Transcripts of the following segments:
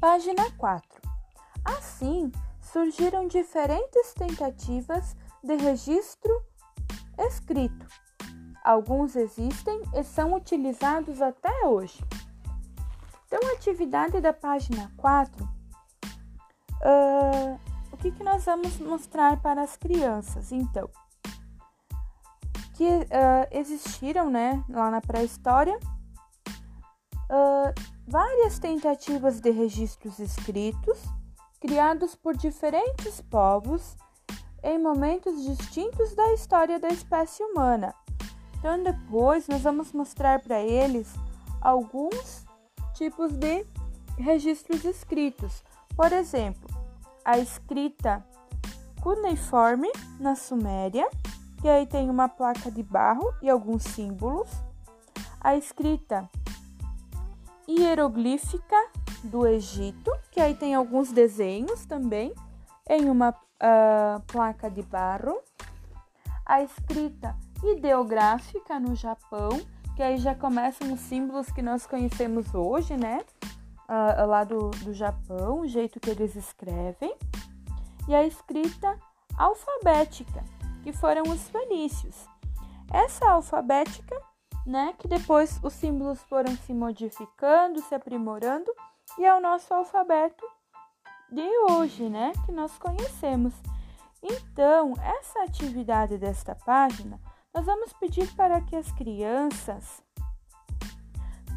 Página 4. Assim, surgiram diferentes tentativas de registro escrito. Alguns existem e são utilizados até hoje. Então, a atividade da página 4, uh, o que, que nós vamos mostrar para as crianças? Então, que uh, existiram né, lá na pré-história uh, várias tentativas de registros escritos criados por diferentes povos em momentos distintos da história da espécie humana. Então, depois nós vamos mostrar para eles alguns tipos de registros escritos. Por exemplo, a escrita cuneiforme na Suméria, que aí tem uma placa de barro e alguns símbolos. A escrita hieroglífica do Egito, que aí tem alguns desenhos também em uma uh, placa de barro. A escrita ideográfica no Japão, que aí já começam os símbolos que nós conhecemos hoje, né? Uh, lá do, do Japão, o jeito que eles escrevem. E a escrita alfabética, que foram os fenícios. Essa alfabética, né, que depois os símbolos foram se modificando, se aprimorando, e é o nosso alfabeto de hoje, né, que nós conhecemos. Então, essa atividade desta página, nós vamos pedir para que as crianças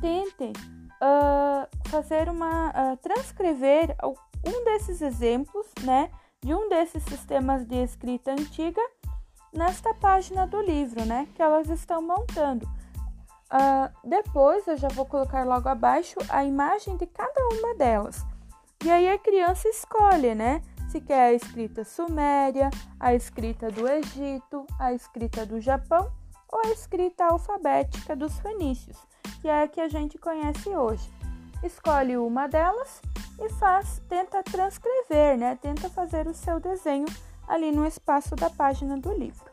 tentem uh, fazer uma uh, transcrever um desses exemplos, né, de um desses sistemas de escrita antiga nesta página do livro, né? Que elas estão montando. Uh, depois eu já vou colocar logo abaixo a imagem de cada uma delas. E aí a criança escolhe, né? Se quer a escrita suméria, a escrita do Egito, a escrita do Japão ou a escrita alfabética dos fenícios, que é a que a gente conhece hoje. Escolhe uma delas e faz, tenta transcrever, né? Tenta fazer o seu desenho ali no espaço da página do livro.